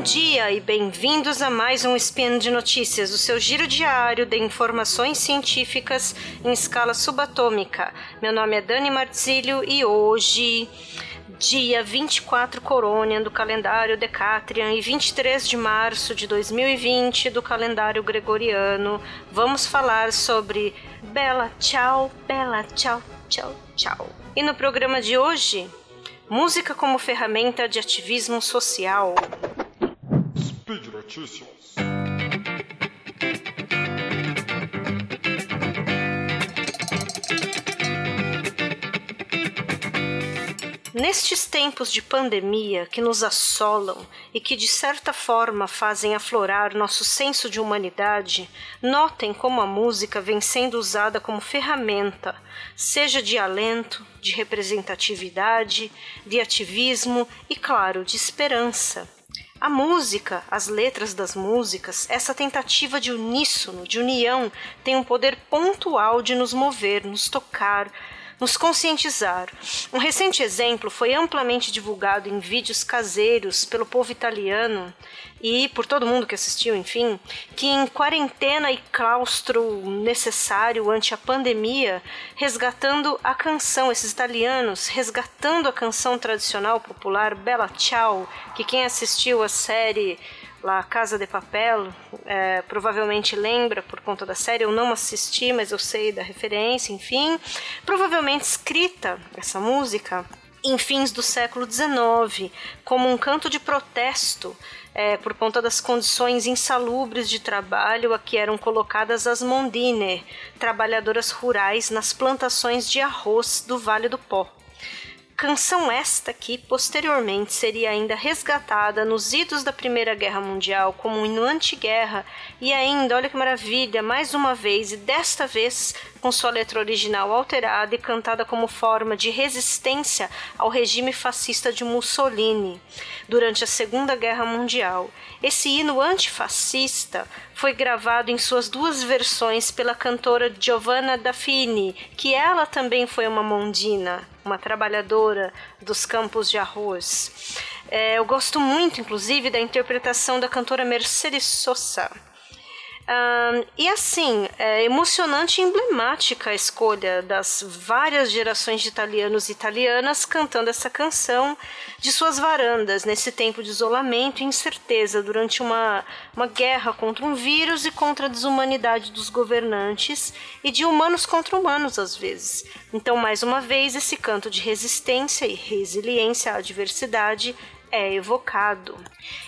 Bom dia e bem-vindos a mais um Spin de Notícias, o seu giro diário de informações científicas em escala subatômica. Meu nome é Dani Marzilho e hoje, dia 24 Corônia do calendário Decatrian e 23 de março de 2020 do calendário Gregoriano, vamos falar sobre Bela Tchau, Bela Tchau, Tchau, Tchau. E no programa de hoje, música como ferramenta de ativismo social. Nestes tempos de pandemia que nos assolam e que de certa forma fazem aflorar nosso senso de humanidade, notem como a música vem sendo usada como ferramenta, seja de alento, de representatividade, de ativismo e, claro, de esperança. A música, as letras das músicas, essa tentativa de uníssono, de união, tem um poder pontual de nos mover, nos tocar, nos conscientizar. Um recente exemplo foi amplamente divulgado em vídeos caseiros pelo povo italiano e por todo mundo que assistiu, enfim, que em quarentena e claustro necessário ante a pandemia, resgatando a canção, esses italianos resgatando a canção tradicional popular Bella Ciao, que quem assistiu a série lá Casa de Papel, é, provavelmente lembra por conta da série, eu não assisti, mas eu sei da referência, enfim. Provavelmente escrita essa música em fins do século XIX, como um canto de protesto é, por conta das condições insalubres de trabalho a que eram colocadas as mondine, trabalhadoras rurais nas plantações de arroz do Vale do Pó. Canção esta que posteriormente seria ainda resgatada nos idos da Primeira Guerra Mundial como hino anti-guerra e ainda, olha que maravilha, mais uma vez e desta vez com sua letra original alterada e cantada como forma de resistência ao regime fascista de Mussolini durante a Segunda Guerra Mundial. Esse hino antifascista foi gravado em suas duas versões pela cantora Giovanna Daffini, que ela também foi uma mondina, uma trabalhadora dos campos de arroz. É, eu gosto muito, inclusive, da interpretação da cantora Mercedes Sosa. Um, e assim, é emocionante e emblemática a escolha das várias gerações de italianos e italianas cantando essa canção de suas varandas nesse tempo de isolamento e incerteza durante uma, uma guerra contra um vírus e contra a desumanidade dos governantes e de humanos contra humanos às vezes. Então, mais uma vez, esse canto de resistência e resiliência à adversidade é evocado.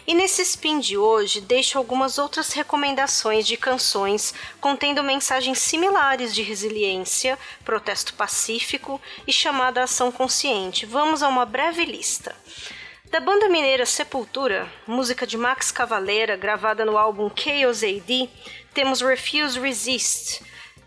E nesse spin de hoje, deixo algumas outras recomendações de canções contendo mensagens similares de resiliência, protesto pacífico e chamada ação consciente. Vamos a uma breve lista. Da banda mineira Sepultura, música de Max Cavaleira, gravada no álbum Chaos AD, temos Refuse Resist,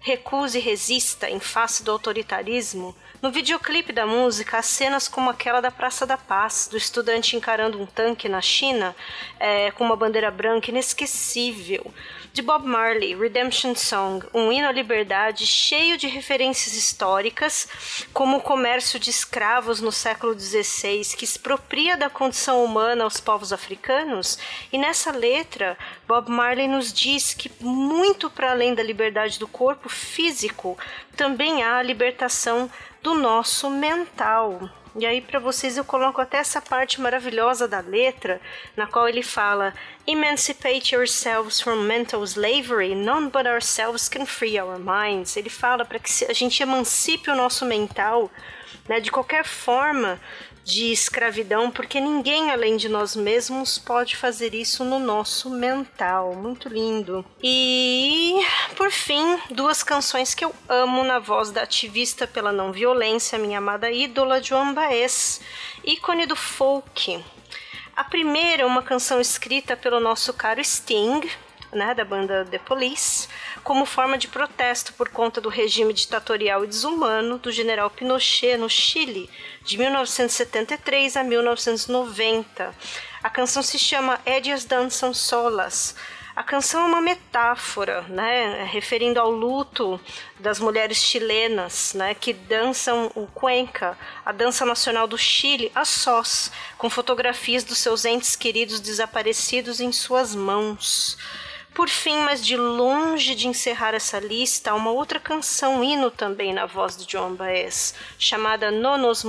Recuse e Resista em face do autoritarismo, no videoclipe da música, há cenas como aquela da Praça da Paz, do estudante encarando um tanque na China é, com uma bandeira branca inesquecível. De Bob Marley, Redemption Song, um hino à liberdade cheio de referências históricas, como o comércio de escravos no século XVI, que expropria da condição humana aos povos africanos. E nessa letra, Bob Marley nos diz que, muito para além da liberdade do corpo físico, também há a libertação do nosso mental. E aí, para vocês, eu coloco até essa parte maravilhosa da letra, na qual ele fala: Emancipate yourselves from mental slavery, none but ourselves can free our minds. Ele fala para que a gente emancipe o nosso mental, né, de qualquer forma, de escravidão, porque ninguém além de nós mesmos pode fazer isso no nosso mental. Muito lindo. E, por fim, duas canções que eu amo na voz da ativista pela não violência, minha amada ídola Joan Baez, ícone do folk. A primeira é uma canção escrita pelo nosso caro Sting, né, da banda The Police, como forma de protesto por conta do regime ditatorial e desumano do general Pinochet no Chile, de 1973 a 1990. A canção se chama Edias Dançam Solas. A canção é uma metáfora, né, referindo ao luto das mulheres chilenas, né, que dançam o cuenca, a dança nacional do Chile, a sós, com fotografias dos seus entes queridos desaparecidos em suas mãos. Por fim, mas de longe de encerrar essa lista, há uma outra canção hino também na voz de John Baez, chamada No Nos.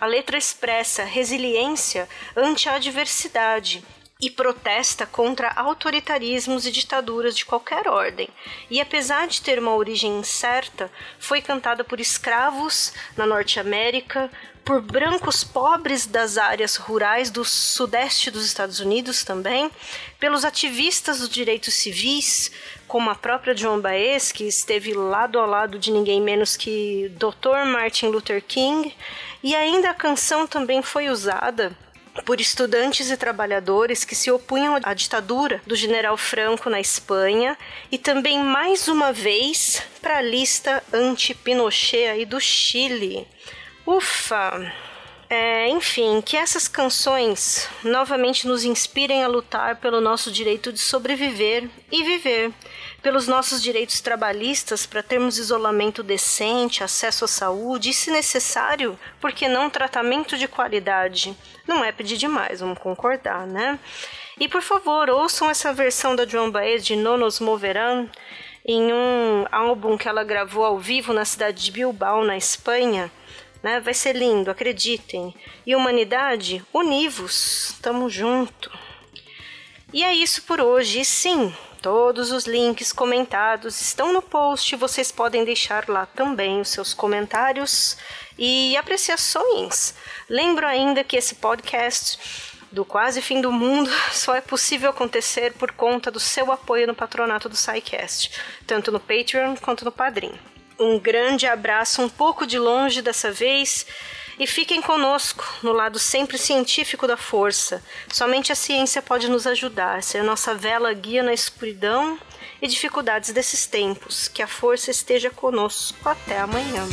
A letra expressa resiliência ante a adversidade e protesta contra autoritarismos e ditaduras de qualquer ordem. E apesar de ter uma origem incerta, foi cantada por escravos na Norte América, por brancos pobres das áreas rurais do sudeste dos Estados Unidos também, pelos ativistas dos direitos civis, como a própria John Baez, que esteve lado a lado de ninguém menos que Dr. Martin Luther King, e ainda a canção também foi usada por estudantes e trabalhadores que se opunham à ditadura do general Franco na Espanha e também mais uma vez para a lista anti-Pinochet aí do Chile. Ufa! É, enfim, que essas canções novamente nos inspirem a lutar pelo nosso direito de sobreviver e viver, pelos nossos direitos trabalhistas para termos isolamento decente, acesso à saúde e, se necessário, por que não tratamento de qualidade? Não é pedir demais, vamos concordar, né? E por favor, ouçam essa versão da Joan Baez de Nonos Moverán em um álbum que ela gravou ao vivo na cidade de Bilbao, na Espanha né? Vai ser lindo, acreditem. E humanidade, univos, tamo junto. E é isso por hoje. E sim, todos os links comentados estão no post. Vocês podem deixar lá também os seus comentários e apreciações. Lembro ainda que esse podcast do quase fim do mundo só é possível acontecer por conta do seu apoio no patronato do SciCast, tanto no Patreon quanto no Padrim. Um grande abraço, um pouco de longe dessa vez. E fiquem conosco no lado sempre científico da força. Somente a ciência pode nos ajudar, ser nossa vela guia na escuridão e dificuldades desses tempos. Que a força esteja conosco. Até amanhã.